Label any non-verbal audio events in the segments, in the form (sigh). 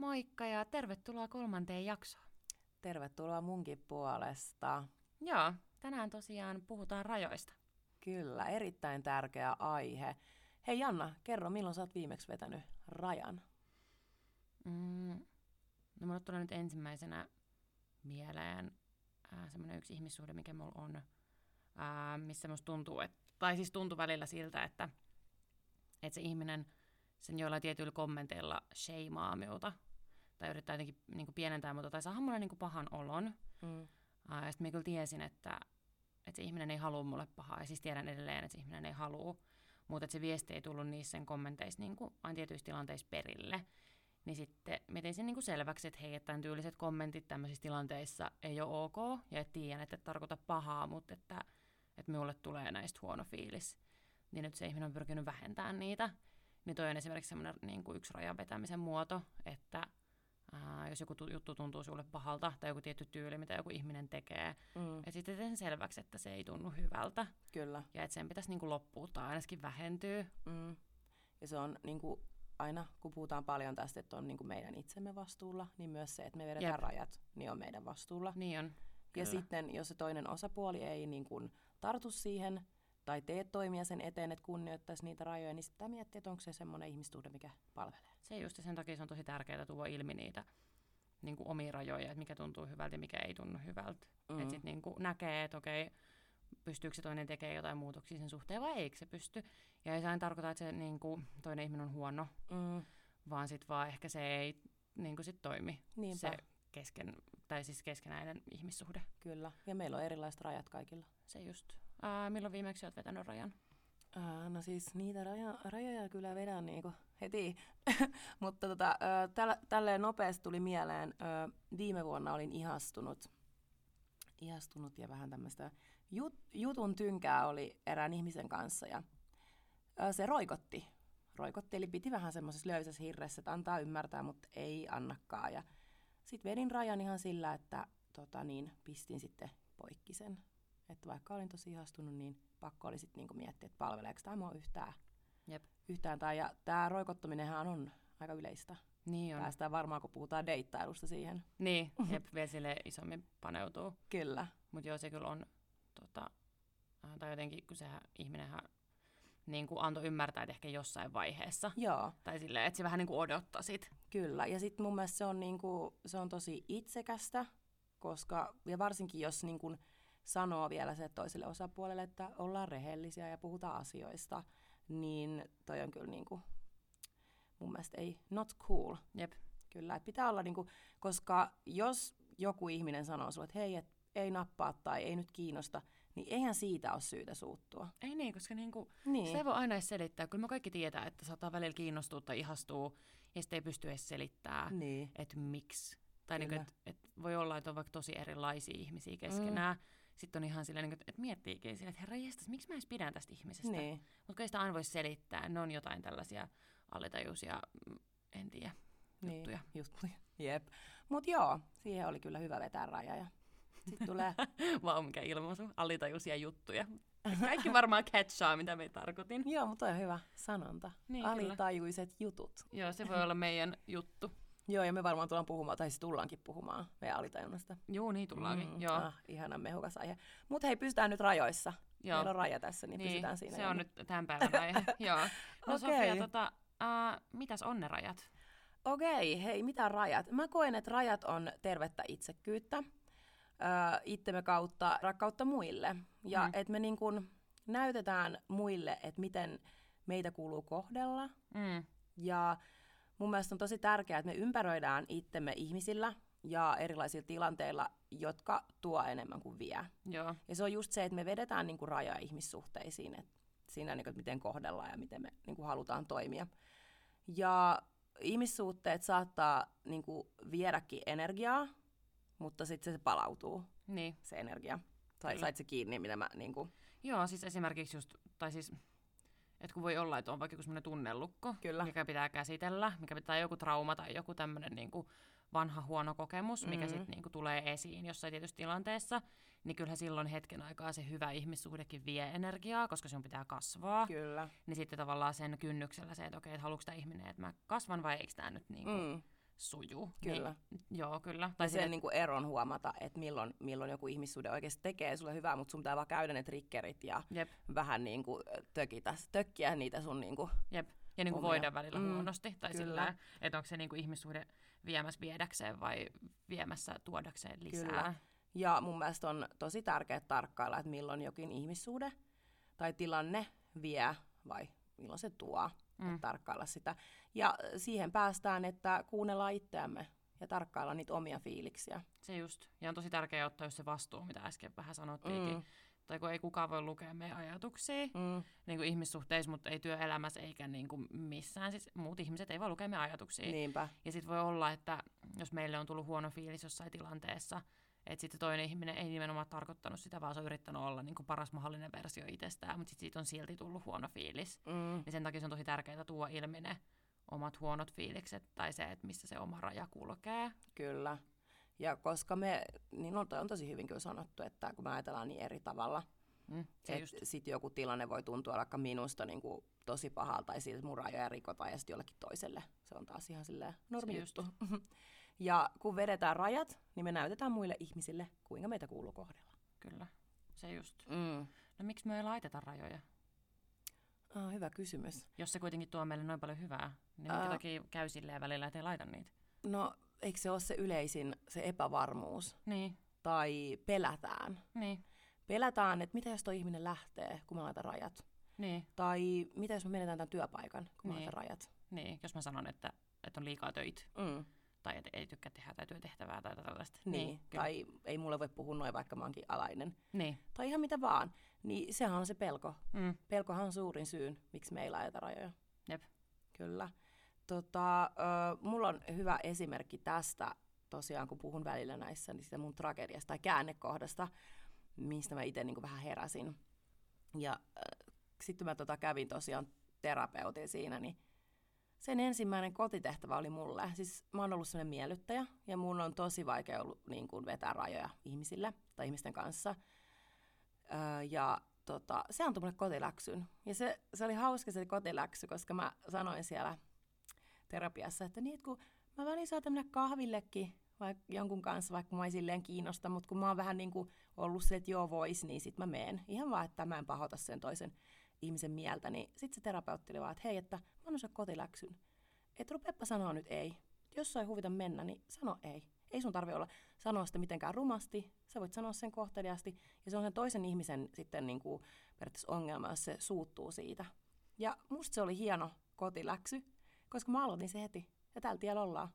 Moikka ja tervetuloa kolmanteen jaksoon. Tervetuloa munkin puolesta. Joo, tänään tosiaan puhutaan rajoista. Kyllä, erittäin tärkeä aihe. Hei Janna, kerro, milloin sä oot viimeksi vetänyt rajan? Mm, no mulle tulee nyt ensimmäisenä mieleen äh, semmoinen yksi ihmissuhde, mikä mulla on, äh, missä musta tuntuu, että, tai siis tuntuu välillä siltä, että, että se ihminen sen jollain tietyillä kommenteilla sheimaa minulta, tai yrittää jotenkin niin kuin pienentää muuta, tai saa mulle niin kuin pahan olon. Mm. Uh, ja sitten mä kyllä tiesin, että, että se ihminen ei halua mulle pahaa, ja siis tiedän edelleen, että se ihminen ei halua, mutta että se viesti ei tullut niissä sen kommenteissa niin kuin aina tietyissä tilanteissa perille. Niin sitten mä tein sen niin kuin selväksi, että hei, että tämän tyyliset kommentit tämmöisissä tilanteissa ei ole ok, ja että tiedän, että et tarkoita pahaa, mutta että, että minulle tulee näistä huono fiilis. Niin nyt se ihminen on pyrkinyt vähentämään niitä. Niin toi on esimerkiksi semmoinen niin kuin yksi rajan vetämisen muoto, että ää, jos joku juttu tuntuu sulle pahalta tai joku tietty tyyli, mitä joku ihminen tekee, mm. että sitten sen selväksi, että se ei tunnu hyvältä. Kyllä. Ja että sen pitäisi niin kuin loppua tai ainakin vähentyä. Mm. Ja se on niin kuin aina, kun puhutaan paljon tästä, että on niin kuin meidän itsemme vastuulla, niin myös se, että me vedetään Jep. rajat, niin on meidän vastuulla. Niin on. Kyllä. Ja sitten, jos se toinen osapuoli ei niin kuin tartu siihen, tai teet toimia sen eteen, että kunnioittaisi niitä rajoja, niin sitten miettiä, että onko se semmoinen ihmistuhde, mikä palvelee. Se just, sen takia se on tosi tärkeää tuoda ilmi niitä niin kuin omia rajoja, että mikä tuntuu hyvältä ja mikä ei tunnu hyvältä. Mm. Että sitten niin näkee, että okei, pystyykö se toinen tekemään jotain muutoksia sen suhteen vai eikö se pysty. Ja ei se aina tarkoita, että se niin kuin, toinen ihminen on huono, mm. vaan sitten vaan ehkä se ei niin kuin sit toimi. Niinpä. Se kesken, tai siis keskenäinen ihmissuhde. Kyllä, ja meillä on erilaiset rajat kaikilla. Se just. Ää, milloin viimeksi olet vetänyt rajan? Ää, no siis niitä raja, rajoja kyllä vedän niinku heti, (laughs) mutta tota, tällä, tälleen nopeasti tuli mieleen, ää, viime vuonna olin ihastunut, ihastunut ja vähän tämmöistä jut, jutun tynkää oli erään ihmisen kanssa ja ää, se roikotti. Roikotti, eli piti vähän semmoisessa löysässä hirressä, että antaa ymmärtää, mutta ei annakaan. Ja sitten vedin rajan ihan sillä, että tota niin, pistin sitten poikki sen että vaikka olin tosi ihastunut, niin pakko oli sitten niinku miettiä, että palveleeko tämä mua yhtään. Jep. yhtään tai, ja tämä roikottuminenhan on aika yleistä. Niin on. Päästään varmaan, kun puhutaan deittailusta siihen. Niin, (laughs) jep, vielä sille isommin paneutuu. Kyllä. Mutta joo, se kyllä on, tota, äh, tai jotenkin, kun sehän ihminenhän niin kuin antoi ymmärtää, että ehkä jossain vaiheessa. Joo. Tai silleen, että se vähän niin kuin odottasit. Kyllä, ja sitten mun mielestä se on, niin kuin, se on tosi itsekästä, koska, ja varsinkin jos niin kuin, sanoo vielä se toiselle osapuolelle, että ollaan rehellisiä ja puhutaan asioista, niin toi on kyllä niin kuin, mun mielestä ei, not cool. Jep. Kyllä, että pitää olla, niin kuin, koska jos joku ihminen sanoo sulle, että hei, et ei nappaa tai ei nyt kiinnosta, niin eihän siitä ole syytä suuttua. Ei niin, koska niinku, niin. se ei voi aina edes selittää. Kyllä me kaikki tietää, että saattaa välillä kiinnostua tai ihastua, ja sitten ei pysty edes selittämään, niin. että miksi. Tai niinku, että et voi olla, että on vaikka tosi erilaisia ihmisiä keskenään, mm sitten on ihan silleen, niin että miettiikin silleen, että herra jestas, miksi mä edes pidän tästä ihmisestä? Niin. Mutta ei sitä aina voi selittää. Ne on jotain tällaisia alletajuisia, mm, en tiedä, niin, juttuja. juttuja. Jep. Mutta joo, siihen oli kyllä hyvä vetää raja. Ja sitten tulee... (laughs) Vau, mikä ilmaisu. Alitajuisia juttuja. Kaikki varmaan catchaa, mitä me tarkoitin. Joo, mutta on hyvä sanonta. Niin, Alitajuiset kyllä. jutut. Joo, se voi olla meidän juttu. Joo, ja me varmaan tullaan puhumaan, tai siis tullaankin puhumaan meidän alitajunnasta. Joo, niin tullaankin, mm, joo. Ah, ihana mehukas aihe. Mutta hei, pysytään nyt rajoissa. Joo. Meillä on raja tässä, niin, niin pysytään siinä. se on nyt tämän päivän aihe, (laughs) joo. No okay. Sofia, tota, uh, mitäs on ne rajat? Okei, okay, hei, mitä rajat? Mä koen, että rajat on tervettä itsekyyttä, uh, itsemme kautta rakkautta muille. Ja mm. että me niin kun näytetään muille, että miten meitä kuuluu kohdella. Mm. Ja mun mielestä on tosi tärkeää, että me ympäröidään itsemme ihmisillä ja erilaisilla tilanteilla, jotka tuo enemmän kuin vie. Joo. Ja se on just se, että me vedetään niin kuin raja ihmissuhteisiin, että siinä, niin kuin, että miten kohdellaan ja miten me niin kuin halutaan toimia. Ja ihmissuhteet saattaa niin kuin, viedäkin energiaa, mutta sitten se palautuu, niin. se energia. Tai sait se kiinni, mitä mä... Niin kuin... Joo, siis esimerkiksi just, tai siis että kun voi olla, että on vaikka joku semmoinen tunnelukko, Kyllä. mikä pitää käsitellä, mikä pitää joku trauma tai joku tämmöinen niin vanha huono kokemus, mikä mm-hmm. sitten niin tulee esiin jossain tietyssä tilanteessa, niin kyllähän silloin hetken aikaa se hyvä ihmissuhdekin vie energiaa, koska sinun pitää kasvaa. Kyllä. Niin sitten tavallaan sen kynnyksellä se, että okei, että haluatko tämä ihminen, että mä kasvan vai eikö tämä nyt niin kuin mm. Sujuu. Kyllä. Niin, joo, kyllä. Tai sen niin kuin eron huomata, että milloin, milloin joku ihmissuhde oikeasti tekee sulle hyvää, mutta sun pitää vaan käydä ne triggerit ja jep, vähän niin kuin tökitä, tökkiä niitä sun niin kuin, jep. Ja niin kuin Omia. voida välillä Mm, huonosti. Tai kyllä. sillä, että onko se niin kuin ihmissuhde viemässä viedäkseen vai viemässä tuodakseen lisää. Kyllä. Ja mun mielestä on tosi tärkeää tarkkailla, että milloin jokin ihmissuhde tai tilanne vie vai milloin se tuo. Mm. Tarkkailla sitä. Ja siihen päästään, että kuunnellaan itseämme ja tarkkailla niitä omia fiiliksiä. Se just. Ja on tosi tärkeää ottaa just se vastuu, mitä äsken vähän sanottiinkin. Mm. Tai kun ei kukaan voi lukea meidän ajatuksia Mm. niin kuin ihmissuhteissa, mutta ei työelämässä eikä niin kuin missään. Siis muut ihmiset ei voi lukea meidän ajatuksia. Niinpä. Ja sitten voi olla, että jos meille on tullut huono fiilis jossain tilanteessa, että sitten toinen ihminen ei nimenomaan tarkoittanut sitä, vaan se on yrittänyt olla niin kuin paras mahdollinen versio itsestään, mutta sitten siitä on silti tullut huono fiilis. Mm. Ja sen takia se on tosi tärkeää tuoda ilmi ne omat huonot fiilikset tai se, että missä se oma raja kulkee. Kyllä. Ja koska me, niin on, on tosi hyvin kyllä sanottu, että kun me ajatellaan niin eri tavalla, Mm, sitten joku tilanne voi tuntua vaikka minusta niin kuin tosi pahalta tai siitä, että mun rajoja rikotaan ja sitten jollekin toiselle. Se on taas ihan silleen normi juttu. (laughs) ja kun vedetään rajat, niin me näytetään muille ihmisille, kuinka meitä kuuluu kohdella. Kyllä, se just. Mm. No miksi me ei laiteta rajoja? Ah, hyvä kysymys. Jos se kuitenkin tuo meille noin paljon hyvää, niin minkä Ää. takia käy silleen välillä, että ei laita niitä? No, eikö se ole se yleisin, se epävarmuus? Niin, Tai pelätään. niin, Pelätään, että mitä jos tuo ihminen lähtee, kun mä laitan rajat. niin, Tai mitä jos me menetään tämän työpaikan, kun mä Niin. laitan rajat. niin. Jos mä sanon, että, että on liikaa töitä Mm. Tai että ei tykkää tehdä tai työtehtävää tai tällaista. Niin, kyllä. tai ei mulle voi puhua noin, vaikka mä oonkin alainen. Niin, Tai ihan mitä vaan. Niin sehän on se pelko. mm, Pelkohan on suurin syyn, miksi me ei laita rajoja. jep. Kyllä. Tota, ö, mulla on hyvä esimerkki tästä, tosiaan kun puhun välillä näissä, niin sitä mun tragediasta tai käännekohdasta, mistä mä itse niin vähän heräsin. Ja äh, sitten mä tota kävin tosiaan terapeutin siinä, niin sen ensimmäinen kotitehtävä oli mulle. Siis mä oon ollut sellainen miellyttäjä ja mun on tosi vaikea ollut niin kuin vetää rajoja ihmisille tai ihmisten kanssa. Öö, ja tota, se antoi mulle kotiläksyn. Ja se, se oli hauska se kotiläksy, koska mä sanoin siellä terapiassa, että niin, että kun mä välillä saatan mennä kahvillekin vaikka jonkun kanssa, vaikka mä ei silleen kiinnosta, mutta kun mä oon vähän niin kuin ollut se, että joo vois, niin sit mä meen. Ihan vaan, että mä en pahota sen toisen ihmisen mieltä, niin sit se terapeutti oli vaan, että hei, että mä annan sulle kotiläksyn. Että sanoa nyt ei. Jos sua ei huvita mennä, niin sano ei. Ei sun tarvi olla sanoa sitä mitenkään rumasti, sä voit sanoa sen kohteliaasti, ja se on sen toisen ihmisen sitten niin kuin periaatteessa ongelma, jos se suuttuu siitä. Ja musta se oli hieno kotiläksy, koska mä aloitin se heti, ja tällä tiellä ollaan.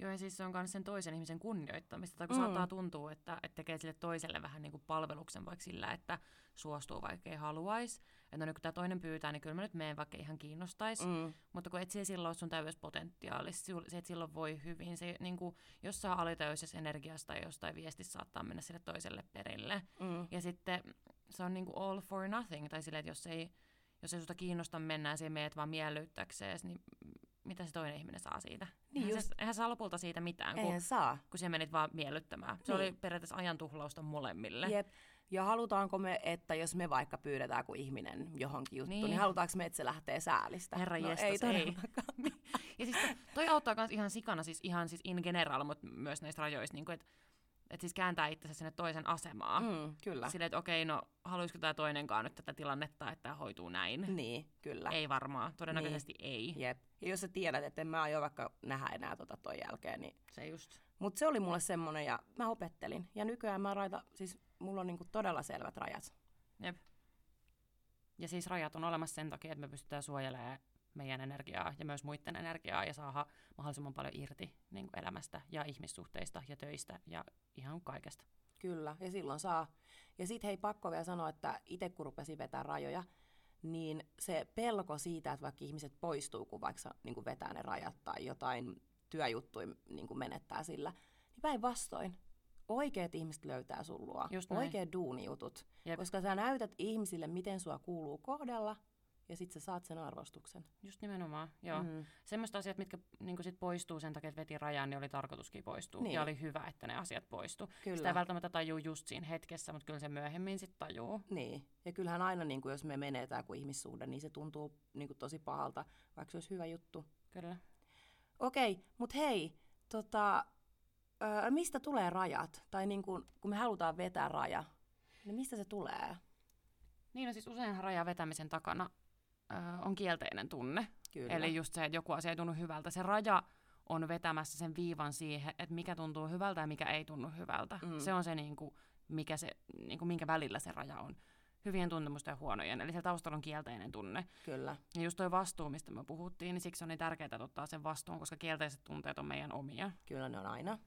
Joo, ja siis se on myös sen toisen ihmisen kunnioittamista. Tai kun Mm. saattaa tuntua, että, että tekee sille toiselle vähän niin kuin palveluksen vaikka sillä, että suostuu vaikka ei haluaisi. Että no nyt kun tämä toinen pyytää, niin kyllä mä nyt menen vaikka ihan kiinnostaisi. Mm. Mutta kun et se silloin ole sun täydessä potentiaalissa, se, että silloin voi hyvin. Se, niin kuin, jos saa alitajuisessa energiasta tai jostain viestistä saattaa mennä sille toiselle perille. Mm. Ja sitten se on niin kuin all for nothing. Tai silleen, että jos ei, jos ei susta kiinnosta mennä ja siihen meet vaan miellyttäkseen, niin mitä se toinen ihminen saa siitä? Niin eihän, just. se, eihän saa lopulta siitä mitään, kun, Eihän saa. kun se menit vaan miellyttämään. Se Niin. oli periaatteessa ajan tuhlausta molemmille. Jep. Ja halutaanko me, että jos me vaikka pyydetään kuin ihminen johonkin juttuun, niin, Niin. niin halutaanko me, että se lähtee säälistä? Herra no, jestas, ei ei. todellakaan. (laughs) Ja siis to- toi auttaa myös ihan sikana, siis ihan siis in general, mutta myös näistä rajoista, niin että et siis kääntää itsensä sinne toisen asemaan. Mm. Mm, kyllä. Silleen, että okei, no haluaisiko tämä toinenkaan nyt tätä tilannetta, että tämä hoituu näin? Niin, kyllä. Ei varmaan, todennäköisesti niin. ei. Jep. Ja jos sä tiedät, että en mä aio vaikka nähdä enää tota toi jälkeen, niin... Se just. Mutta se oli mulle semmonen ja mä opettelin. Ja nykyään mä raita, siis mulla on niinku todella selvät rajat. Jep. Ja siis rajat on olemassa sen takia, että me pystytään suojelemaan meidän energiaa ja myös muiden energiaa ja saada mahdollisimman paljon irti niin kuin elämästä ja ihmissuhteista ja töistä ja ihan kaikesta. Kyllä, ja silloin saa. Ja sit hei, pakko vielä sanoa, että itse kun rupesin vetää rajoja, niin se pelko siitä, että vaikka ihmiset poistuu, kun vaikka niin vetää ne rajat tai jotain työjuttuja niin menettää sillä, niin päinvastoin. Oikeat ihmiset löytää sun luo. Just. Oikeat duunijutut. Jep. Koska sä näytät ihmisille, miten sua kuuluu kohdella, ja sit sä saat sen arvostuksen. Just nimenomaan, joo. Mm. Mm. Semmoista asiat, mitkä niin sit poistuu sen takia, että veti rajan, niin oli tarkoituskin poistua. Niin. Ja oli hyvä, että ne asiat poistuu. Kyllä. Sitä ei välttämättä tajuu just siinä hetkessä, mutta kyllä se myöhemmin sitten tajuu. Niin, ja kyllähän aina, niin kuin jos me menetään kuin ihmissuhde, niin se tuntuu niin kuin tosi pahalta, vaikka se olisi hyvä juttu. Kyllä. Okei, mutta hei, tota, ö, mistä tulee rajat? Tai niin kuin, kun me halutaan vetää raja, niin mistä se tulee? Niin, no siis usein rajan vetämisen takana ö, on kielteinen tunne. Kyllä. Eli just se, että joku asia ei tunnu hyvältä. Se raja on vetämässä sen viivan siihen, että mikä tuntuu hyvältä ja mikä ei tunnu hyvältä. Mm. Se on se, niin kuin, mikä se, niin kuin, minkä välillä se raja on. Hyvien tuntemusten ja huonojen. Eli se taustalla on kielteinen tunne. Kyllä. Ja just toi vastuu, mistä me puhuttiin, niin siksi on niin tärkeää ottaa sen vastuun, koska kielteiset tunteet on meidän omia. Kyllä ne on aina.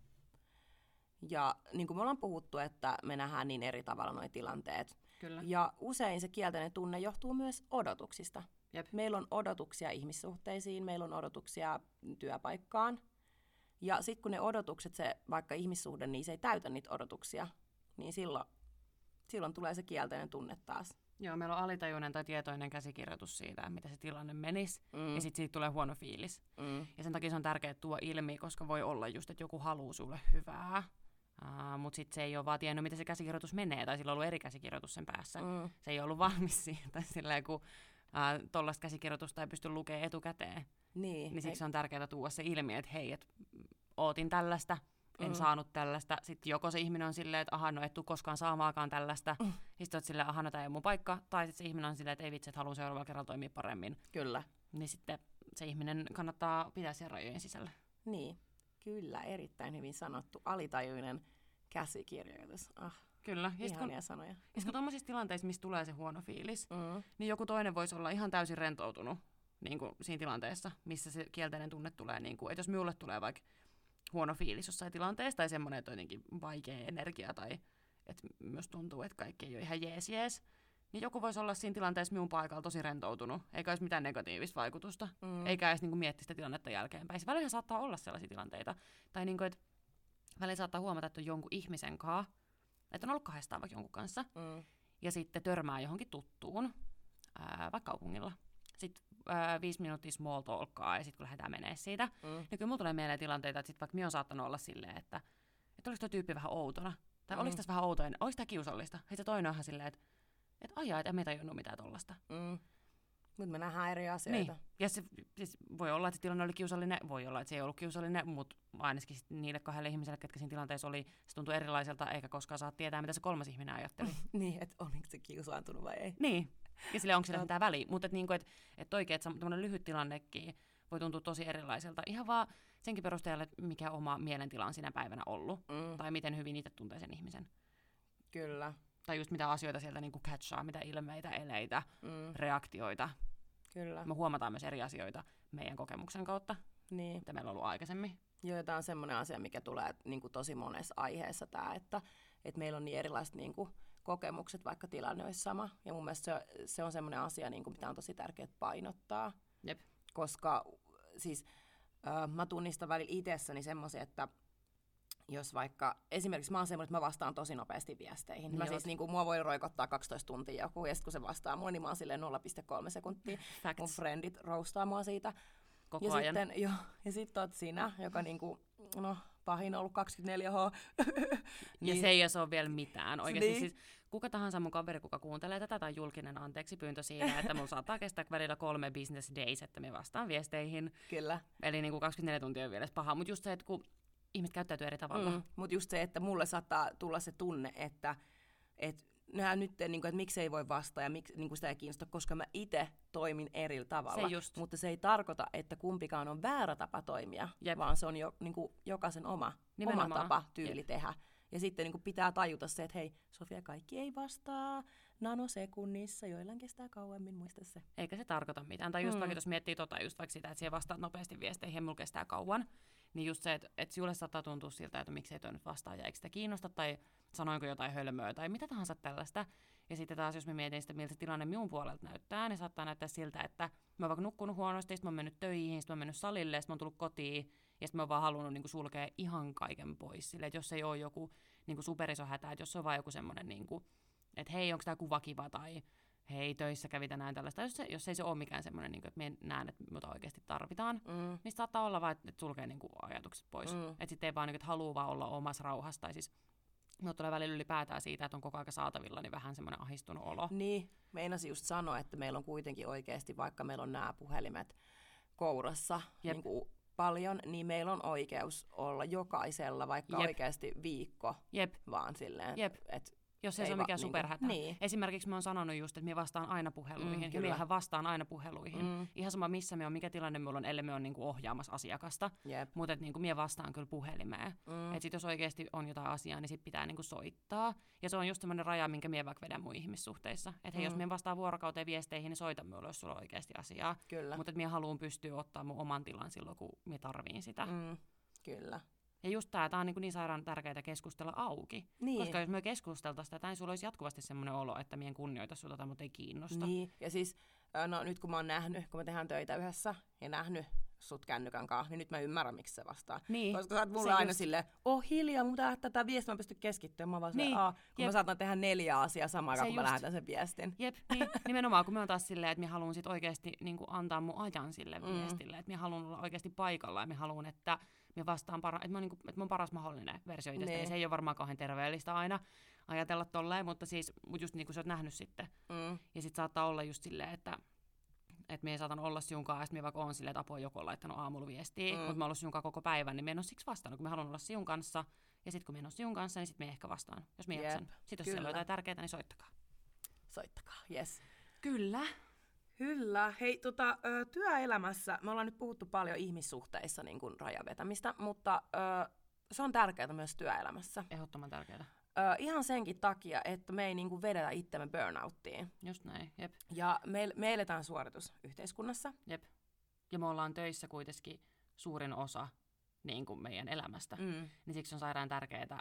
Ja niin kuin me ollaan puhuttu, että me nähdään niin eri tavalla nuo tilanteet. Kyllä. Ja usein se kielteinen tunne johtuu myös odotuksista. Jep. Meillä on odotuksia ihmissuhteisiin, meillä on odotuksia työpaikkaan. Ja sitten kun ne odotukset, se vaikka ihmissuhde, niin se ei täytä niitä odotuksia, niin silloin, silloin tulee se kielteinen tunne taas. Joo, meillä on alitajuinen tai tietoinen käsikirjoitus siitä, mitä se tilanne menisi, Mm. ja sitten siitä tulee huono fiilis. Mm. Ja sen takia se on tärkeää tuo ilmi, koska voi olla just, että joku haluaa sulle hyvää, uh, mutta sitten se ei ole vaan tiennyt, miten se käsikirjoitus menee, tai sillä on ollut eri käsikirjoitus sen päässä. Mm. Se ei ollut valmis siihen, tai silleen, kun uh, tollaista käsikirjoitusta ei pysty lukemaan etukäteen. Niin, Niin siksi on tärkeää tuoda se ilmi, että hei, et ootin tällaista, en Mm. saanut tällaista. Sitten joko se ihminen on silleen, että aha, no et tuu koskaan saamaakaan tällaista. Mm. Sitten oot silleen, aha, no tää ei ole mun paikka. Tai sitten se ihminen on silleen, että ei vitsi, että haluan seuraavalla kerralla toimia paremmin. Kyllä. Niin sitten se ihminen kannattaa pitää siellä rajojen sisällä. Niin, kyllä, erittäin hyvin sanottu. Alitajuinen käsikirjoitus. Ah, Kyllä. Ja sitten kun, ihania sanoja. ja sit kun tommosissa tilanteissa, missä tulee se huono fiilis, Mm. niin joku toinen voisi olla ihan täysin rentoutunut niin kuin siinä tilanteessa, missä se kielteinen tunne tulee. Niin kuin, että jos minulle tulee vaikka huono fiilis jossain tilanteessa tai semmoinen, että on jotenkin vaikea energia tai että myös tuntuu, että kaikki ei ole ihan jees jees, niin joku voisi olla siinä tilanteessa minun paikalla tosi rentoutunut, eikä olisi mitään negatiivista vaikutusta, Mm. mm. eikä edes niin miettiä sitä tilannetta jälkeenpäin. Se välillä saattaa olla sellaisia tilanteita, tai niin kuin, että välillä saattaa huomata, että on jonkun ihmisen kanssa, että on ollut kahdestaan vaikka jonkun kanssa, Mm. ja sitten törmää johonkin tuttuun, ää, vaikka kaupungilla. Sitten ää, viisi minuuttia small talkaa ja sitten kun lähdetään menee siitä, Mm. niin kyllä mulla tulee mieleen tilanteita, että sit vaikka minä on saattanut olla silleen, että, että oliko tuo tyyppi vähän outona, tai Mm. oliko tässä vähän outoinen, oliko tämä kiusallista. Sitten se toinen on ihan silleen, että, että ajaa, että en me tajunnut mitään tollasta. Mm. Mutta me nähdään eri asioita. Niin. Ja se, siis voi olla, että se tilanne oli kiusallinen, voi olla, että se ei ollut kiusallinen, mutta ainakin niille kahdelle ihmiselle, ketkä siinä tilanteessa oli, se tuntui erilaiselta, eikä koskaan saa tietää, mitä se kolmas ihminen ajatteli. (laughs) niin, että oliko se kiusaantunut vai ei. Niin. Ja sille onko sillä mitään väliä. Mutta et niinku, et, et oikein, että tämmöinen lyhyt tilannekin voi tuntua tosi erilaiselta. Ihan vaan senkin perusteella, että mikä oma mielentila on sinä päivänä ollut. Mm. Tai miten hyvin itse tuntee sen ihmisen. Kyllä. Tai just mitä asioita sieltä niinku catchaa, mitä ilmeitä, eleitä, Mm. reaktioita. Kyllä. Me huomataan myös eri asioita meidän kokemuksen kautta, Niin. mitä meillä on ollut aikaisemmin. Joo, tämä on semmoinen asia, mikä tulee niin kuin tosi monessa aiheessa, tämä, että, että meillä on niin erilaiset niin kuin, kokemukset, vaikka tilanne olisi sama. Ja mun mielestä se, se on semmoinen asia, niin kuin, mitä on tosi tärkeää painottaa. Jep. Koska siis äh, mä tunnistan välillä itsessäni semmoisia, että jos vaikka, esimerkiksi mä oon semmoinen, että mä vastaan tosi nopeasti viesteihin. Niin mä siis niin kuin, mua voi roikottaa 12 tuntia joku, ja sitten kun se vastaa mua, niin mä oon silleen 0,3 sekuntia. Mun Facts friendit roustaa mua siitä. koko Ja ajan. sitten, (laughs) jo, ja sitten oot sinä, joka niinku, no, pahin on ollut 24H. (laughs) Ja se ei ole vielä mitään. Oikeasti Niin. siis kuka tahansa mun kaveri, kuka kuuntelee tätä, tai julkinen anteeksi pyyntö siitä, (laughs) että mulla saattaa kestää välillä kolme business days, että me vastaan viesteihin. Kyllä. Eli niin kuin 24 tuntia on vielä paha. Mutta just se, että kun ihmiset käyttäytyy eri tavalla. Mm. Mutta just se, että mulle saattaa tulla se tunne, että et, nää nyt, niin kuin, että miksi ei voi vastata ja miksi niin kuin sitä ei kiinnosta, koska mä itse toimin eri tavalla. Se just. Mutta se ei tarkoita, että kumpikaan on väärä tapa toimia, Jep. vaan se on jo, niin kuin, jokaisen oma, oma tapa, tyyli Jep. tehdä. Ja sitten niin kuin pitää tajuta se, että hei, Sofia, kaikki ei vastaa nanosekunnissa, joillain kestää kauemmin, muista se. Eikä se tarkoita mitään. Tai just mm. vaikka jos miettii tota, just vaikka sitä, että siihen vastaat nopeasti viesteihin ja mulla kestää kauan, niin just se, että, että sinulle saattaa tuntua siltä, että miksei toi nyt vastaa ja eikö sitä kiinnosta tai sanoinko jotain hölmöä tai mitä tahansa tällaista. Ja sitten taas, jos mä mietin sitä, miltä se tilanne minun puolelta näyttää, niin saattaa näyttää siltä, että mä oon vaikka nukkunut huonosti, sitten mä oon mennyt töihin, sitten mä oon mennyt salille, sitten mä oon tullut kotiin, ja sitten mä oon vaan halunnut niin sulkea ihan kaiken pois. Sille, että jos ei ole joku niin kuin superiso hätä, että jos se on vaan joku semmoinen, niin kuin, että hei, onko tämä kuva kiva, tai hei, töissä kävi tänään tällaista. Jos, se, jos ei se ole mikään semmoinen, niin kuin, että me näen, että mitä oikeasti tarvitaan, Mm. niin saattaa olla vaan, että että sulkee niin kuin, ajatukset pois. Mm. Että sitten ei vaan, niin kuin, että haluaa vaan olla omassa rauhassa. Tai siis Minulle tulee välillä ylipäätään siitä, että on koko ajan saatavilla, niin vähän semmoinen ahistunut olo. Niin, meinasin just sanoa, että meillä on kuitenkin oikeasti, vaikka meillä on nämä puhelimet kourassa Jep. niin kuin paljon, niin meillä on oikeus olla jokaisella vaikka Jep. oikeasti viikko Jep, vaan silleen, että jos ei, Ei se ole mikään niinku- superhätä. niin. Esimerkiksi mä oon sanonut just, että mä vastaan aina puheluihin. Mm, ja kyllä. miehän vastaan aina puheluihin. mm, Ihan sama missä me on, mikä tilanne mulla on, ellei me on niinku ohjaamassa asiakasta. jep. Mutta niinku, mie vastaan kyllä puhelimeen. Mm, Et sit jos oikeasti on jotain asiaa, niin sit pitää niinku soittaa. Ja se on just semmoinen raja, minkä mie vaikka vedän mun ihmissuhteissa. Että hei, jos Mm. mie vastaan vuorokauteen viesteihin, niin soita mulle, jos sulla on oikeasti asiaa. Mutta mie haluan pystyä ottaa mun oman tilan silloin, kun mie tarviin sitä. Mm, kyllä. Ja just tää, tää on niinku niin sairaan tärkeää keskustella auki. Niin. Koska jos me keskusteltaisiin tätä, niin sulla olisi jatkuvasti semmoinen olo, että mien kunnioita sulta tai ei kiinnosta. Niin, ja siis no, nyt kun mä oon nähnyt, kun me tehdään töitä yhdessä ja nähnyt sut kännykän kanssa, niin nyt mä ymmärrän, miksi se vastaa. Niin. Koska sä oot mulle Se aina just- silleen, oh hiljaa, pitää tätä viestiä, mä pystyn keskittymään. Mä oon vaan silleen, Niin, Aa, kun mä jep. saatan tehdä neljä asiaa samaan aikaan, kun mä just. lähetän sen viestin. Jep, niin, (laughs) nimenomaan kun me on taas silleen, että mä haluan sit oikeasti niin antaa mun ajan sille Mm. viestille, että mä haluan olla oikeasti paikalla ja mä haluan, että mä vastaan para- että mä, oon niinku, että mä oon paras mahdollinen versio itsestäni. Niin. Se ei ole varmaan kauhean terveellistä aina ajatella tolleen, mutta siis mut just niin kuin sä oot nähnyt sitten. Mm. Ja sit saattaa olla just silleen, että että me saatan olla siunkaan, ja sitten vaikka on silleen, että apua joku on laittanut aamulla viestiä, Mm. mutta mä oon ollut siunkaan koko päivän, niin me en ole siksi vastannut, kun mä haluan olla siun kanssa. Ja sitten kun me en ole siun kanssa, niin sitten me ehkä vastaan, jos me Jep, jaksan. Sitten jos siellä on jotain tärkeää, niin soittakaa. Soittakaa, yes. Kyllä. Kyllä. Hei, tota, työelämässä, me ollaan nyt puhuttu paljon ihmissuhteissa niin kuin rajavetämistä, mutta se on tärkeää myös työelämässä. Ehdottoman tärkeää. Ö, ihan senkin takia, että me ei niin kuin vedetä itsemme burnouttiin. Just näin, jep. Ja me, me eletään suoritusyhteiskunnassa. Jep. Ja me ollaan töissä kuitenkin suurin osa niin kuin meidän elämästä. Mm. Niin siksi on sairaan tärkeää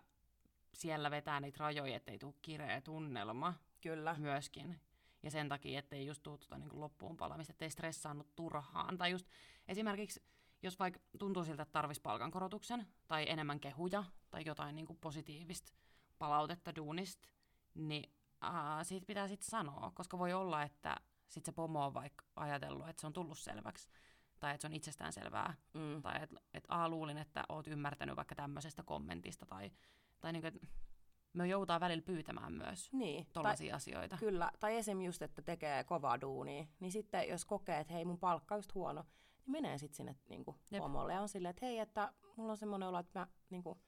siellä vetää niitä rajoja, ettei tule kireä tunnelma Kyllä. myöskin. Ja sen takia, ettei just tuu tota, niin kuin loppuun palamista, ettei stressaannut turhaan. Tai just esimerkiksi, jos vaikka tuntuu siltä, että tarvitsisi palkankorotuksen tai enemmän kehuja tai jotain niin kuin positiivista palautetta duunista, niin ää, siitä pitää sitten sanoa, koska voi olla, että sit se pomo on vaikka ajatellut, että se on tullut selväksi tai että se on itsestään selvää Mm. tai että et A luulin, että oot ymmärtänyt vaikka tämmöisestä kommentista tai, tai niinku, et me joutaa välillä pyytämään myös Niin. Tai, asioita. kyllä. Tai esim. just, että tekee kovaa duunia, niin sitten jos kokee, että hei mun palkka on just huono, niin menee sitten sinne niin kuin, pomolle ja on silleen, että hei, että mulla on semmoinen olo, että mä niin kuin,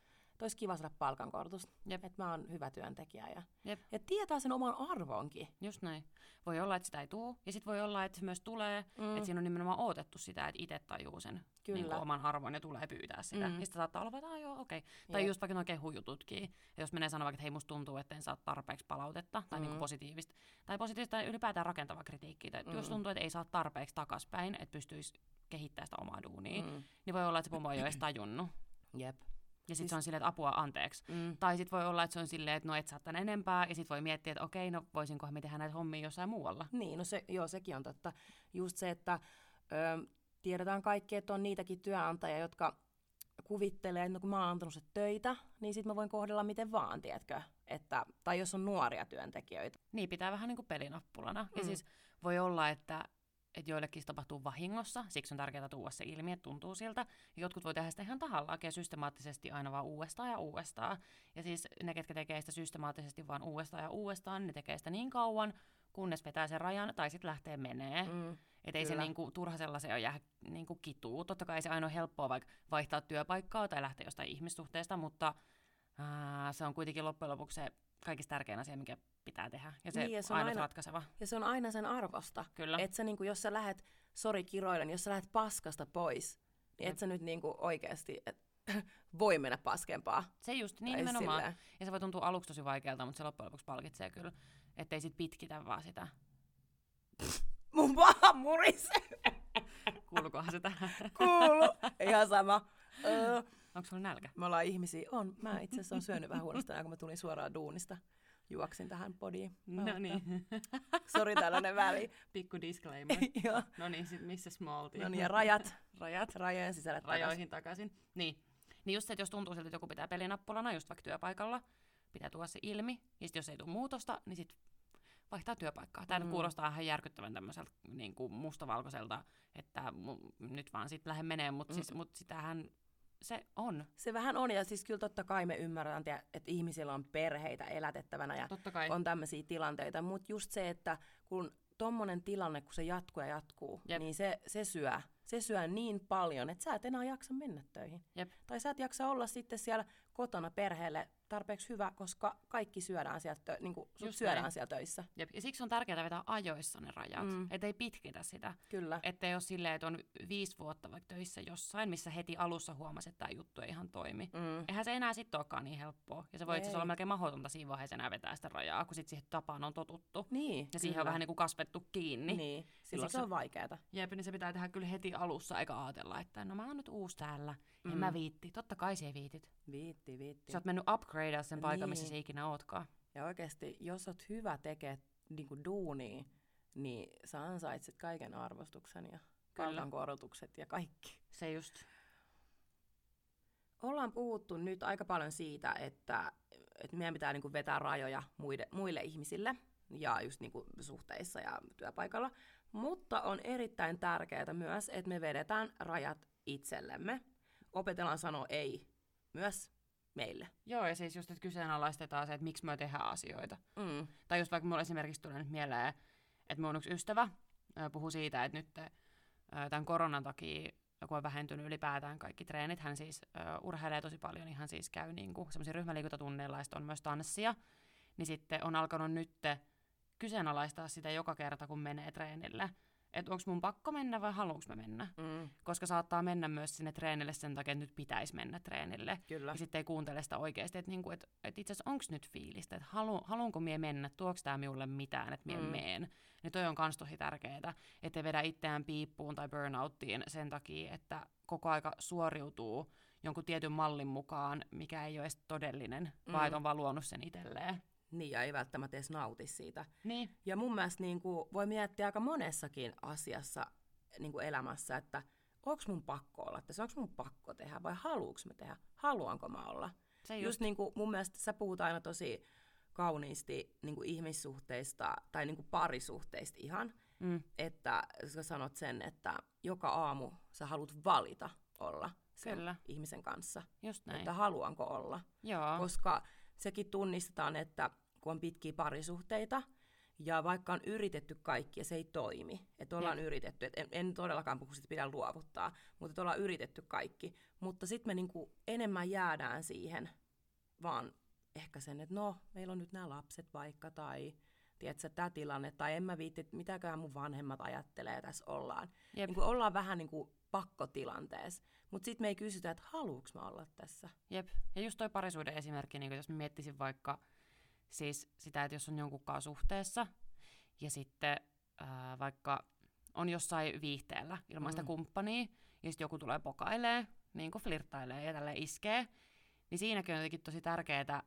olisi kiva saada palkankorotusta, Jep. että mä oon hyvä työntekijä. Ja, Jep. ja tietää sen oman arvonkin. Just näin. Voi olla, että sitä ei tuu, ja sitten voi olla, että se myös tulee, mm. että siinä on nimenomaan odotettu sitä, että itse tajuu sen Kyllä. niin kuin oman arvon ja tulee pyytää sitä. Mm. Ja sitten saattaa olla, että "Aa, joo, okei. Tai Jep. just vaikka nuo kehujututkin. Ja jos menee sanoa vaikka, että hei, musta tuntuu, että en saa tarpeeksi palautetta tai mm. niin kuin positiivista. Tai positiivista tai ylipäätään rakentavaa kritiikkiä. Tai Mm. jos tuntuu, että ei saa tarpeeksi takaspäin, että pystyisi kehittämään sitä omaa duunia, mm. Niin voi olla, että se pomo ei ole edes tajunnut. (clears throat) Jep. Ja sitten Siis- se on silleen, että apua anteeksi. Mm. Tai sitten voi olla, että se on silleen, että no et saa tän enempää, ja sitten voi miettiä, että okei, no voisinkohan me tehdä näitä hommia jossain muualla. Niin, no se, joo, sekin on totta. Just se, että ö, tiedetään kaikki, että on niitäkin työnantajia, jotka kuvittelee, että no kun mä oon antanut se töitä, niin sit mä voin kohdella miten vaan, tiedätkö? Että, tai jos on nuoria työntekijöitä. Niin, pitää vähän niin kuin pelinappulana. Mm. Ja siis voi olla, että, että joillekin se tapahtuu vahingossa, siksi on tärkeää tuoda se ilmi, että tuntuu siltä. Jotkut voi tehdä sitä ihan tahallaan ja systemaattisesti aina vaan uudestaan ja uudestaan. Ja siis ne, ketkä tekee sitä systemaattisesti vaan uudestaan ja uudestaan, ne tekee sitä niin kauan, kunnes vetää sen rajan tai sitten lähtee menee. Mm. Mm. Että ei se niinku, turha sellaisen ole jää niinku kituu. Totta kai se aina on helppoa vaikka vaihtaa työpaikkaa tai lähteä jostain ihmissuhteesta, mutta ää, se on kuitenkin loppujen lopuksi se kaikista tärkein asia, mikä pitää tehdä. Ja se, Niin, niin, ja se on aina- ratkaiseva. Ja se on aina sen arvosta. Kyllä. Että sä, niinku, jos sä lähet, sori kiroilen, jos sä lähet paskasta pois, niin et sä nyt niinku oikeasti et, (laughs) voi mennä paskempaa. Se just, niin Tai nimenomaan. silleen. Ja se voi tuntua aluksi tosi vaikealta, mutta se loppujen lopuksi palkitsee kyllä. Ettei sit pitkitä vaan sitä. Mun paha murisee. Kuuluukohan se tähän? Kuulu. Ihan sama. Öö, Onko sulla nälkä? me ollaan ihmisiä. On. Mä itse asiassa on syönyt vähän huonosti tänään, kun mä tulin suoraan duunista. Juoksin tähän podiin. No niin. Sori tällainen väli. Pikku disclaimer. Joo. No niin, sit missä me oltiin? No niin, ja rajat. Rajat. Rajojen takaisin. Rajoihin takaisin. Niin. Niin just se, että jos tuntuu siltä, että joku pitää pelinappulana, just vaikka työpaikalla, pitää tuoda se ilmi. Ja sit jos ei tule muutosta, niin sit vaihtaa työpaikkaa. Tämä Mm. kuulostaa ihan järkyttävän tämmöiseltä niin kuin mustavalkoiselta, että mu- nyt vaan sit lähde menee, mutta Mm. siis, mut sitähän se on. Se vähän on, ja siis kyllä totta kai me ymmärretään, tiedä, että ihmisillä on perheitä elätettävänä ja Totta kai. on tämmöisiä tilanteita, mutta just se, että kun tommonen tilanne, kun se jatkuu ja jatkuu, Jep. niin se, se syö. Se se syö niin paljon, että sä et enää jaksa mennä töihin. Jep. Tai sä et jaksa olla sitten siellä kotona perheelle tarpeeksi hyvä, koska kaikki syödään sieltä, niin kuin, Just syödään näin. siellä töissä. Jep. Ja siksi on tärkeää vetää ajoissa ne rajat, Mm. mm. ettei pitkitä sitä. Kyllä. Että ei ole silleen, että on viisi vuotta vaikka töissä jossain, missä heti alussa huomasi, että tämä juttu ei ihan toimi. Mm. Eihän se enää sitten olekaan niin helppoa. Ja se voi itse olla melkein mahdotonta siinä vaiheessa enää vetää sitä rajaa, kun sitten siihen tapaan on totuttu. Niin, Ja siihen on vähän niin kuin kasvettu kiinni. Niin, silloin se on vaikeeta. Jep, niin se pitää tehdä kyllä heti alussa, eikä ajatella, että no mä oon nyt uusi täällä, en Mm. mä viitti. Totta kai se viitit. Viitti, viitti. Sä oot mennyt upgradea sen paikan, missä Niin. sä ikinä ootkaan. Ja oikeasti, jos oot hyvä tekee niinku duunia, niin sä ansaitset kaiken arvostuksen ja palkankorotukset ja kaikki. Se just. Ollaan puhuttu nyt aika paljon siitä, että, että meidän pitää niinku vetää rajoja muille, muille ihmisille ja just niinku suhteissa ja työpaikalla. Mutta on erittäin tärkeää myös, että me vedetään rajat itsellemme. Opetellaan sanoa ei myös meille. Joo, ja siis just, että kyseenalaistetaan se, että miksi me tehdään asioita. Mm. Tai just vaikka mulla esimerkiksi tulee nyt mieleen, että mun yksi ystävä ö, puhui siitä, että nyt tämän koronan takia, kun on vähentynyt ylipäätään kaikki treenit, hän siis urheilee tosi paljon, niin hän siis käy niinku semmoisia ryhmäliikuntatunneilla, ja on myös tanssia, niin sitten on alkanut nyt kyseenalaistaa sitä joka kerta, kun menee treenille. Että onko mun pakko mennä vai haluanko mä mennä? Mm. Koska saattaa mennä myös sinne treenille sen takia, että nyt pitäisi mennä treenille. Kyllä. Ja sitten ei kuuntele sitä oikeasti, että niinku, et, et itse asiassa onko nyt fiilistä, että halu, haluanko mie mennä, tuoks tämä minulle mitään, että mie Mm. meen. Niin toi on kans tosi tärkeää, ettei vedä itseään piippuun tai burnouttiin sen takia, että koko aika suoriutuu jonkun tietyn mallin mukaan, mikä ei ole edes todellinen, mm. vaan että on vaan luonut sen itselleen. Niin, ja ei välttämättä edes nauti siitä. Niin, Ja mun mielestä niin kuin, voi miettiä aika monessakin asiassa niin kuin elämässä, että onko mun pakko olla tässä, onko mun pakko tehdä vai haluuks mä tehdä, haluanko mä olla. se Just, just, niin kuin, mun mielestä sä puhut aina tosi kauniisti niin kuin ihmissuhteista tai niin kuin parisuhteista ihan, mm, että sä sanot sen, että joka aamu sä haluat valita olla sen Kyllä. ihmisen kanssa, just näin. että haluanko olla. Joo, Koska sekin tunnistetaan, että kun on pitkiä parisuhteita, ja vaikka on yritetty kaikki ja se ei toimi, että ollaan Jep. yritetty, että en, en todellakaan puhu, että pidä luovuttaa, mutta että ollaan yritetty kaikki, mutta sitten me niinku enemmän jäädään siihen vaan ehkä sen, että no, meillä on nyt nämä lapset vaikka, tai tiedätkö, tämä tilanne, tai en mä viitti, että mitäköhän mun vanhemmat ajattelee, tässä ollaan. Jep. Niin kuin ollaan vähän niin kuin pakkotilanteessa, mutta sitten me ei kysytä, että haluuks mä olla tässä. Jep. Ja just toi parisuuden esimerkki, niin jos mä miettisin vaikka siis sitä, että jos on jonkun kanssa suhteessa ja sitten ää, vaikka on jossain viihteellä ilman sitä Mm. kumppania ja sitten joku tulee pokailee, niin kuin flirttailee ja tälle iskee, niin siinäkin on jotenkin tosi tärkeää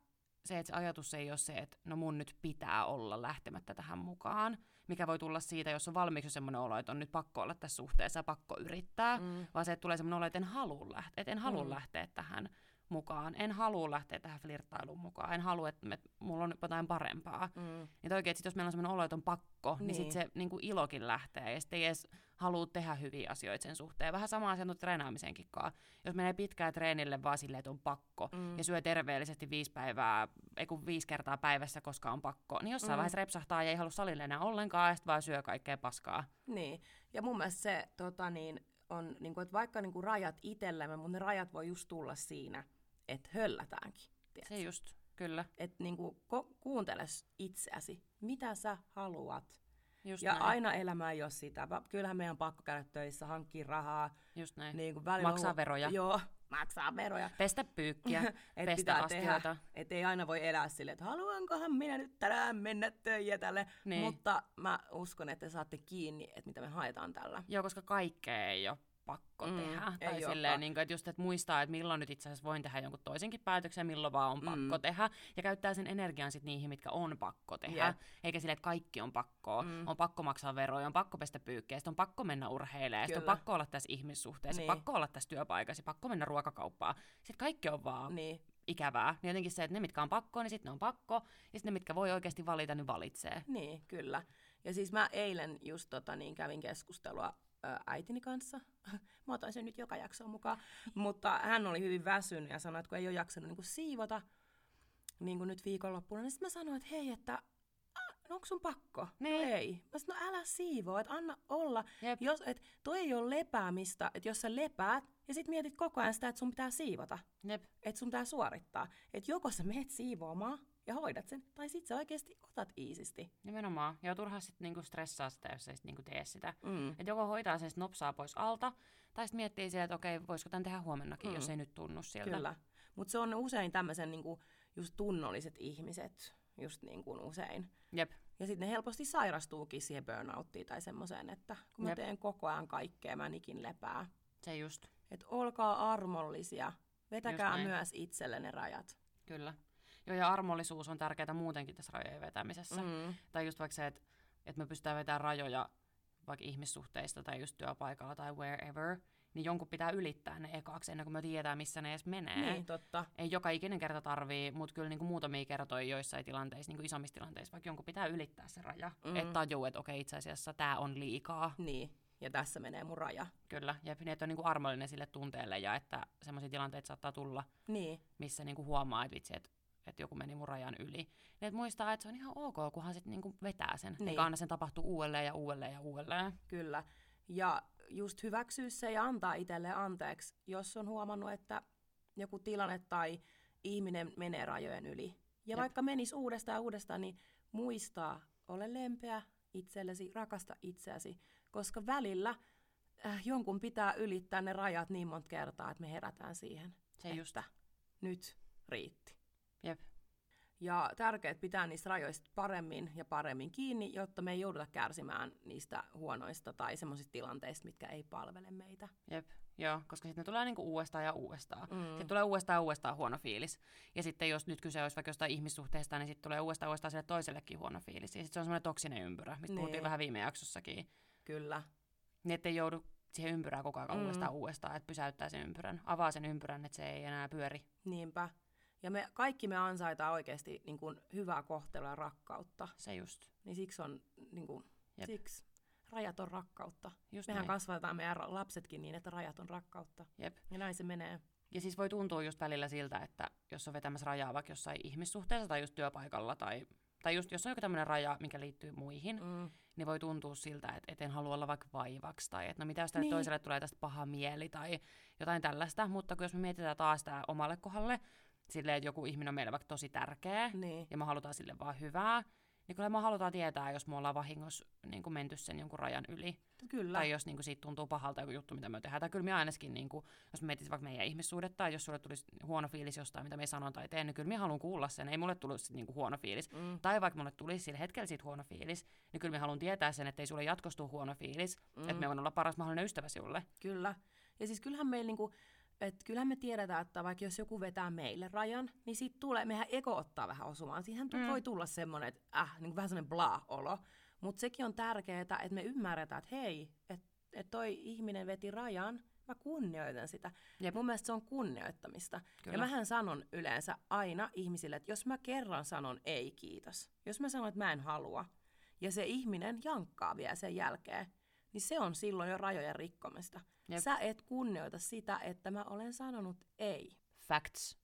se, että se ajatus ei ole se, että no mun nyt pitää olla lähtemättä tähän mukaan, mikä voi tulla siitä, jos on valmiiksi semmoinen olo, että on nyt pakko olla tässä suhteessa ja pakko yrittää, Mm. vaan se, että tulee semmoinen olo, että en halua lähteä, että en halua Mm. lähteä tähän mukaan, en halua lähteä tähän flirttailuun mukaan, en halua, että me, mulla on jotain parempaa. Mm. Niin oikein, että sit jos meillä on semmoinen olo, että on pakko, niin, niin sitten se niin kuin ilokin lähtee ja sitten ei edes halua tehdä hyviä asioita sen suhteen. Vähän sama asia on treenaamisenkin kanssa. Jos menee pitkään treenille vaan silleen, että on pakko Mm. ja syö terveellisesti viisi päivää, ei kun viisi kertaa päivässä, koska on pakko, niin jossain mm. vaiheessa repsahtaa ja ei halua salille enää ollenkaan ja sitten vaan syö kaikkea paskaa. Niin, ja mun mielestä se tota, niin, on, niin kuin, että vaikka niin kuin rajat itsellemme, mutta ne rajat voi just tulla siinä, että höllätäänkin. tiedätkö? Se just, kyllä. Että niin kuin, ko- kuuntele itseäsi, mitä sä haluat. Just ja näin. aina elämä ei ole sitä. Kyllähän meidän on pakko käydä töissä, hankkia rahaa. Just näin. Niin kuin Maksaa on- veroja. Joo, (laughs) maksaa veroja. Pestä pyykkiä, (laughs) Et pestä astioita. tehdä, et ei aina voi elää silleen, että haluankohan minä nyt tänään mennä töihin tälle. Niin. Mutta mä uskon, että te saatte kiinni, että mitä me haetaan tällä. Joo, koska kaikkea ei ole pakko Mm, mm, tehdä. Tai silleen, niin kuin, että just että muistaa, että milloin nyt itse asiassa voin tehdä jonkun toisenkin päätöksen, milloin vaan on Mm. pakko tehdä. Ja käyttää sen energian sit niihin, mitkä on pakko tehdä. Jep. Eikä silleen, että kaikki on pakko. Mm. Mm. On pakko maksaa veroja, on pakko pestä pyykkiä, on pakko mennä urheilemaan, on pakko olla tässä ihmissuhteessa, Niin. pakko olla tässä työpaikassa, pakko mennä ruokakauppaan. Sitten kaikki on vaan Niin, ikävää. Niin jotenkin se, että ne, mitkä on pakko, niin sitten ne on pakko. Ja sitten ne, mitkä voi oikeasti valita, niin valitsee. niin, kyllä. Ja siis mä eilen just tota, niin kävin keskustelua äitini kanssa. (laughs) mä otan sen nyt joka jaksoon mukaan. Mutta hän oli hyvin väsynyt ja sanoi, että kun ei ole jaksanut niin kuin siivota niin kuin nyt viikonloppuna, niin sitten mä sanoin, että hei, että no onko sun pakko? Niin. No ei. Mä sanoin, no älä siivoo, että anna olla. Jep. Jos, et, toi ei ole lepäämistä, että jos sä lepäät ja sit mietit koko ajan sitä, että sun pitää siivota, Jep. että sun pitää suorittaa. Että joko sä meet siivoamaan ja hoidat sen, tai sit sä oikeasti otat iisisti. Nimenomaan. Ja turha sitten niinku stressaa sitä, jos ei sit niinku tee sitä. Mm. Et joko hoitaa sen nopsaa pois alta, tai sitten miettii siellä, että okei, voisiko tämän tehdä huomennakin, mm. jos ei nyt tunnu siltä. Kyllä. Mutta se on usein tämmöisen niinku, just tunnolliset ihmiset, just niin kuin usein. Jep. Ja sitten ne helposti sairastuukin siihen burnouttiin tai semmoiseen, että kun mä Jep. teen koko ajan kaikkea, mä en ikin lepää. Se just. Että olkaa armollisia, vetäkää myös itselle ne rajat. Kyllä. Joo, ja armollisuus on tärkeää muutenkin tässä rajojen vetämisessä. Mm. Tai just vaikka se, että, että me pystytään vetämään rajoja vaikka ihmissuhteista tai just työpaikalla tai wherever, niin jonkun pitää ylittää ne ekaksi ennen kuin me tiedetään, missä ne edes menee. Niin, totta. Ei joka ikinen kerta tarvii, mutta kyllä niinku muutamia kertoja joissain tilanteissa, niinku isommissa tilanteissa, vaikka jonkun pitää ylittää se raja. Mm. Mm. Että tajuu, että okei, itse asiassa tämä on liikaa. Niin, ja tässä menee mun raja. Kyllä, ja niin, että on niinku armollinen sille tunteelle ja että semmoisia tilanteita saattaa tulla, Niin, missä niinku huomaa, että vitsi, että että joku meni mun rajan yli. Niin että muistaa, että se on ihan ok, kunhan sitten niinku vetää sen. Niin. Eikä anna sen tapahtua uudelleen ja uudelleen ja uudelleen. kyllä. Ja just hyväksyä se ja antaa itselle anteeksi, jos on huomannut, että joku tilanne tai ihminen menee rajojen yli. Ja Jep. vaikka menisi uudestaan ja uudestaan, niin muistaa, ole lempeä itsellesi, rakasta itseäsi, koska välillä äh, jonkun pitää ylittää ne rajat niin monta kertaa, että me herätään siihen, Se just. että nyt riitti. Jep. Ja tärkeää pitää niistä rajoista paremmin ja paremmin kiinni, jotta me ei jouduta kärsimään niistä huonoista tai semmoisista tilanteista, mitkä ei palvele meitä. Jep. Joo, koska sitten ne tulee niinku uudestaan ja uudestaan. Mm. Sitten tulee uudestaan ja uudestaan huono fiilis. Ja sitten jos nyt kyse olisi vaikka jostain ihmissuhteesta, niin sitten tulee uudestaan ja uudestaan sille toisellekin huono fiilis. Ja sitten se on semmoinen toksinen ympyrä, mistä Niin. puhuttiin vähän viime jaksossakin. Kyllä. Niin ettei joudu siihen ympyrään koko ajan Mm. uudestaan uudestaan, että pysäyttää sen ympyrän, avaa sen ympyrän, että se ei enää pyöri. Niinpä. Ja me, kaikki me ansaitaan oikeasti niin kuin, hyvää kohtelua ja rakkautta. Se just. Niin siksi on, niin kuin, Jep. siksi rajat on rakkautta. just Mehän näin. kasvatetaan meidän lapsetkin niin, että rajat on rakkautta. Jep. Ja näin se menee. Ja siis voi tuntua just välillä siltä, että jos on vetämässä rajaa vaikka jossain ihmissuhteessa tai just työpaikalla tai, tai just jos on joku tämmöinen raja, mikä liittyy muihin, Mm. niin voi tuntua siltä, että et en halua olla vaikka vaivaksi tai että no mitä jos Niin. toiselle tulee tästä paha mieli tai jotain tällaista. Mutta kun jos me mietitään taas tämä omalle kohdalle, silleen, että joku ihminen on meille vaikka tosi tärkeä Niin. ja me halutaan sille vaan hyvää, niin kyllä me halutaan tietää, jos me ollaan vahingossa niin kuin menty sen jonkun rajan yli. Kyllä. Tai jos niin kuin, siitä tuntuu pahalta joku juttu, mitä me tehdään. Tai kyllä me ainakin, niin kuin, jos me vaikka meidän ihmissuhdetta, tai jos sulle tulisi huono fiilis jostain, mitä me sanon tai teen, niin kyllä me haluan kuulla sen. Ei mulle sit, niin kuin, huono fiilis. Mm. Tai vaikka mulle tulisi sillä hetkellä siitä huono fiilis, niin kyllä me haluan tietää sen, että ei sulle jatkostu huono fiilis, mm. että me voin olla paras mahdollinen ystävä sinulle. Kyllä. Ja siis kyllähän meillä niinku, että kyllähän me tiedetään, että vaikka jos joku vetää meille rajan, niin siitä tulee, mehän ego ottaa vähän osumaan. Siihen Mm. voi tulla semmoinen, että äh, niin vähän semmoinen bla-olo. Mutta sekin on tärkeää, että me ymmärretään, että hei, että et toi ihminen veti rajan, mä kunnioitan sitä. Jep. Mun mielestä se on kunnioittamista. Kyllä. Ja mähän sanon yleensä aina ihmisille, että jos mä kerran sanon ei kiitos, jos mä sanon, että mä en halua, ja se ihminen jankkaa vielä sen jälkeen, niin se on silloin jo rajojen rikkomista. Jep. Sä et kunnioita sitä, että mä olen sanonut ei. Facts.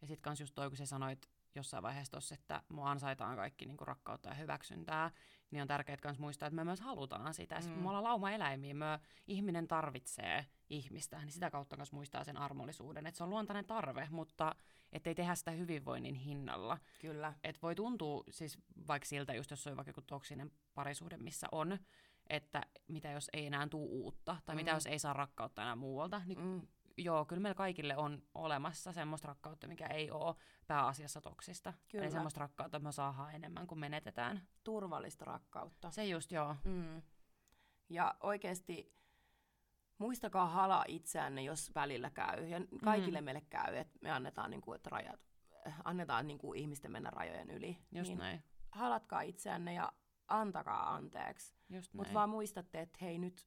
Ja sitten kans just toi, kun sä sanoit jossain vaiheessa tossa, että mua ansaitaan kaikki niinku rakkautta ja hyväksyntää, niin on tärkeää kans muistaa, että me myös halutaan sitä. Sit Mm. me ollaan lauma-eläimiä, me ihminen tarvitsee ihmistä, niin sitä kautta myös muistaa sen armollisuuden. Että se on luontainen tarve, mutta ettei tehdä sitä hyvinvoinnin hinnalla. Kyllä. Et voi tuntua siis vaikka siltä, just jos on vaikka joku toksinen parisuhde, missä on, että mitä jos ei enää tuu uutta, tai mitä Mm. jos ei saa rakkautta enää muualta, niin Mm. joo, kyllä meillä kaikille on olemassa semmoista rakkautta, mikä ei ole pääasiassa toksista. Kyllä. Eli semmoista rakkautta, että me saadaan enemmän kuin menetetään. Turvallista rakkautta. Se just joo. Mm. Ja oikeasti muistakaa halaa itseänne, jos välillä käy. Ja kaikille mm. meille käy, että me annetaan, niin kuin, että rajat, annetaan niin kuin, ihmisten mennä rajojen yli. Just niin näin. halatkaa itseänne ja antakaa anteeksi. Mutta vaan muistatte, että hei nyt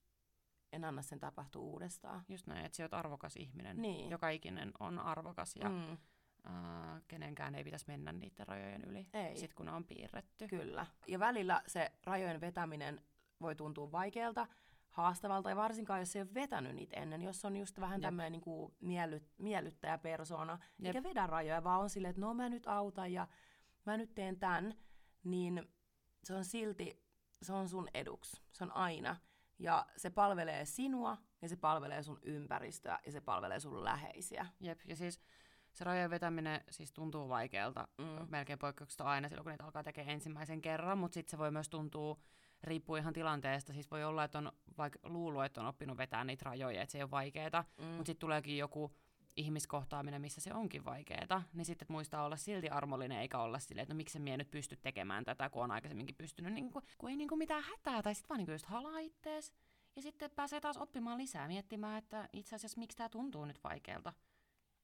en anna sen tapahtua uudestaan. Just näin, että sä oot arvokas ihminen. Niin. Joka ikinen on arvokas ja mm. Äh, kenenkään ei pitäisi mennä niiden rajojen yli, Ei. sit kun ne on piirretty. kyllä. Ja välillä se rajojen vetäminen voi tuntua vaikealta, haastavalta, ja varsinkaan jos ei ole vetänyt niitä ennen, jos on just vähän tämmöinen niin miellyt, miellyttäjä persona, Jep. eikä vedä rajoja, vaan on silleen, että no mä nyt autan ja mä nyt teen tämän, niin se on silti, se on sun eduksi. Se on aina. Ja se palvelee sinua, ja se palvelee sun ympäristöä, ja se palvelee sun läheisiä. Jep, ja siis se rajojen vetäminen siis tuntuu vaikealta, mm. melkein poikkeuksesta aina silloin, kun niitä alkaa tekemään ensimmäisen kerran, mutta sitten se voi myös tuntua, riippuu ihan tilanteesta, siis voi olla, että on vaikka luullut, että on oppinut vetää niitä rajoja, että se ei ole vaikeaa, mm. mutta sitten tuleekin joku ihmiskohtaaminen, missä se onkin vaikeaa, niin sitten muistaa olla silti armollinen eikä olla silleen, että no miksi minä nyt pysty tekemään tätä, kun on aikaisemminkin pystynyt, niin kun, kun ei niin kuin mitään hätää, tai sitten vaan niin kuin just halaa ittees, ja sitten pääsee taas oppimaan lisää, miettimään, että itse asiassa miksi tämä tuntuu nyt vaikealta,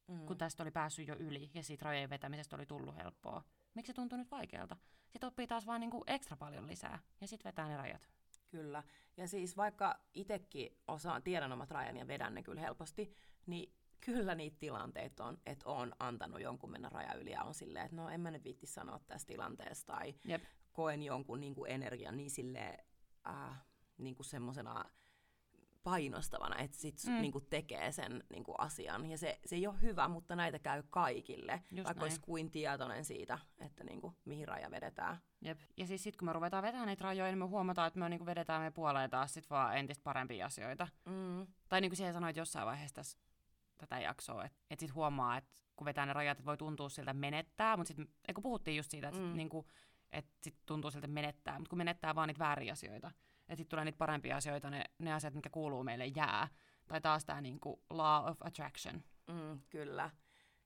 mm. kun tästä oli päässyt jo yli, ja siitä rajojen vetämisestä oli tullut helppoa. Miksi se tuntuu nyt vaikealta? Sitten oppii taas vaan niin kuin ekstra paljon lisää, ja sitten vetää ne rajat. Kyllä. Ja siis vaikka itsekin osaan, tiedän omat rajani ja vedän ne kyllä helposti, niin kyllä niitä tilanteita on, että on antanut jonkun mennä raja yli ja on silleen, että no en mä nyt viitti sanoa tästä tilanteesta tai Jep. koen jonkun niin kuin energian niin silleen äh, niin kuin semmosena painostavana, että sit mm. niin kuin tekee sen niin kuin asian. Ja se, se ei ole hyvä, mutta näitä käy kaikille, Just vaikka näin. olisi kuin tietoinen siitä, että niin kuin, mihin raja vedetään. Jep. Ja siis sitten kun me ruvetaan vetämään niitä rajoja, niin me huomataan, että me niin kuin vedetään me puoleen taas sit vaan entistä parempia asioita. Mm. Tai niin kuin siihen sanoit jossain vaiheessa tässä tätä jaksoa, että et sitten huomaa, että kun vetää ne rajat, että voi tuntua siltä menettää, mutta sitten, kun puhuttiin just siitä, että mm. niinku, et sit tuntuu siltä menettää, mutta kun menettää vaan niitä vääriä asioita, että sitten tulee niitä parempia asioita, ne, ne asiat, mitkä kuuluu meille, jää. Tai taas tämä niinku law of attraction. Mm, kyllä.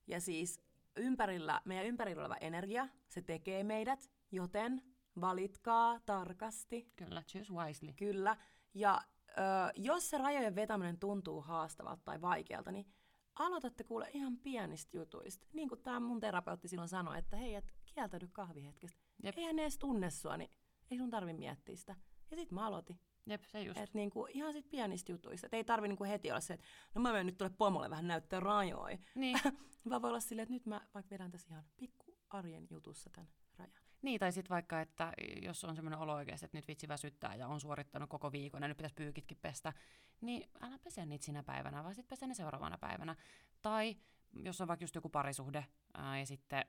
Ja siis ympärillä, meidän ympärillä oleva energia, se tekee meidät, joten valitkaa tarkasti. Kyllä, choose wisely. Kyllä. Ja ö, jos se rajojen vetäminen tuntuu haastavalta tai vaikealta, niin aloitatte kuule ihan pienistä jutuista. Niin kuin tämä mun terapeutti silloin sanoi, että hei, et kieltäydy kahvihetkestä. Jep. Eihän ne edes tunne sua, niin ei sun tarvi miettiä sitä. Ja sitten mä aloitin. Jep, se just. Et niinku, ihan sit pienistä jutuista. Et ei tarvi niinku heti olla se, että no mä menen nyt tuolle pomolle vähän näyttää rajoja. Niin. (laughs) Vaan voi olla silleen, että nyt mä vaikka vedän tässä ihan pikku arjen jutussa tämän rajan. Niin, tai sitten vaikka, että jos on semmoinen olo oikeasti, että nyt vitsi väsyttää ja on suorittanut koko viikon ja nyt pitäisi pyykitkin pestä, niin älä pese niitä sinä päivänä, vaan sitten pese ne seuraavana päivänä. Tai jos on vaikka just joku parisuhde ää, ja sitten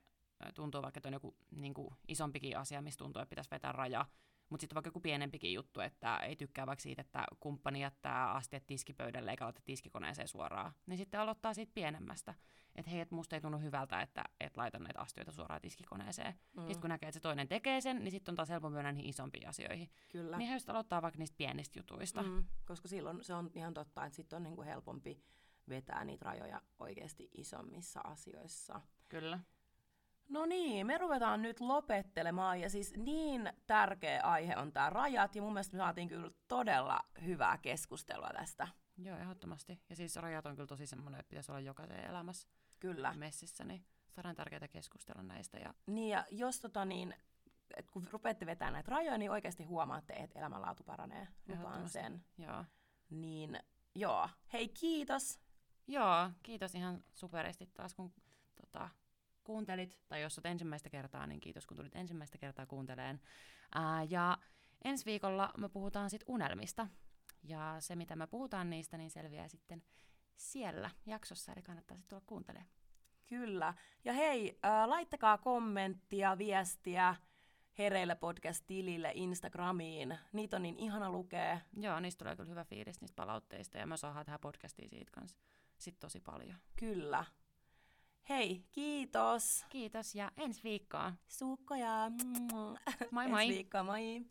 tuntuu vaikka, että on joku niin kuin isompikin asia, missä tuntuu, että pitäisi vetää raja, mutta sitten vaikka joku pienempikin juttu, että ei tykkää vaikka siitä, että kumppani jättää astiat tiskipöydälle eikä laita tiskikoneeseen suoraan, niin sitten aloittaa siitä pienemmästä. Että hei, että musta ei tunnu hyvältä, että et laita näitä astioita suoraan tiskikoneeseen. Mm. Sitten kun näkee, että se toinen tekee sen, niin sitten on taas helpompi mennä niihin isompiin asioihin. Kyllä. Niin he aloittaa vaikka niistä pienistä jutuista. Mm. Koska silloin se on ihan totta, että sitten on niinku helpompi vetää niitä rajoja oikeasti isommissa asioissa. Kyllä. No niin, me ruvetaan nyt lopettelemaan ja siis niin tärkeä aihe on tämä rajat ja mun mielestä me saatiin kyllä todella hyvää keskustelua tästä. Joo, ehdottomasti. Ja siis rajat on kyllä tosi semmoinen, että pitäisi olla jokaisen elämässä kyllä. messissä, niin saadaan tärkeää keskustella näistä. Ja... Niin ja jos tota niin, et kun rupeatte vetämään näitä rajoja, niin oikeasti huomaatte, että elämänlaatu paranee. Lupaan sen. Joo. Niin joo, hei kiitos. Joo, kiitos ihan superisti taas kun tota, kuuntelit, tai jos olet ensimmäistä kertaa, niin kiitos kun tulit ensimmäistä kertaa kuunteleen. Ää, ja ensi viikolla me puhutaan sitten unelmista, ja se mitä me puhutaan niistä, niin selviää sitten siellä jaksossa, eli kannattaa sitten tulla kuuntelemaan. Kyllä. Ja hei, äh, laittakaa kommenttia, viestiä Hereillä podcast-tilille, Instagramiin. Niitä on niin ihana lukea. Joo, niistä tulee kyllä hyvä fiilis niistä palautteista, ja me saadaan tähän podcastiin siitä kanssa sit tosi paljon. Kyllä. Hei, kiitos. Kiitos ja ensi viikkoon. Suukkoja. Moi moi. Ensi viikkoa, moi.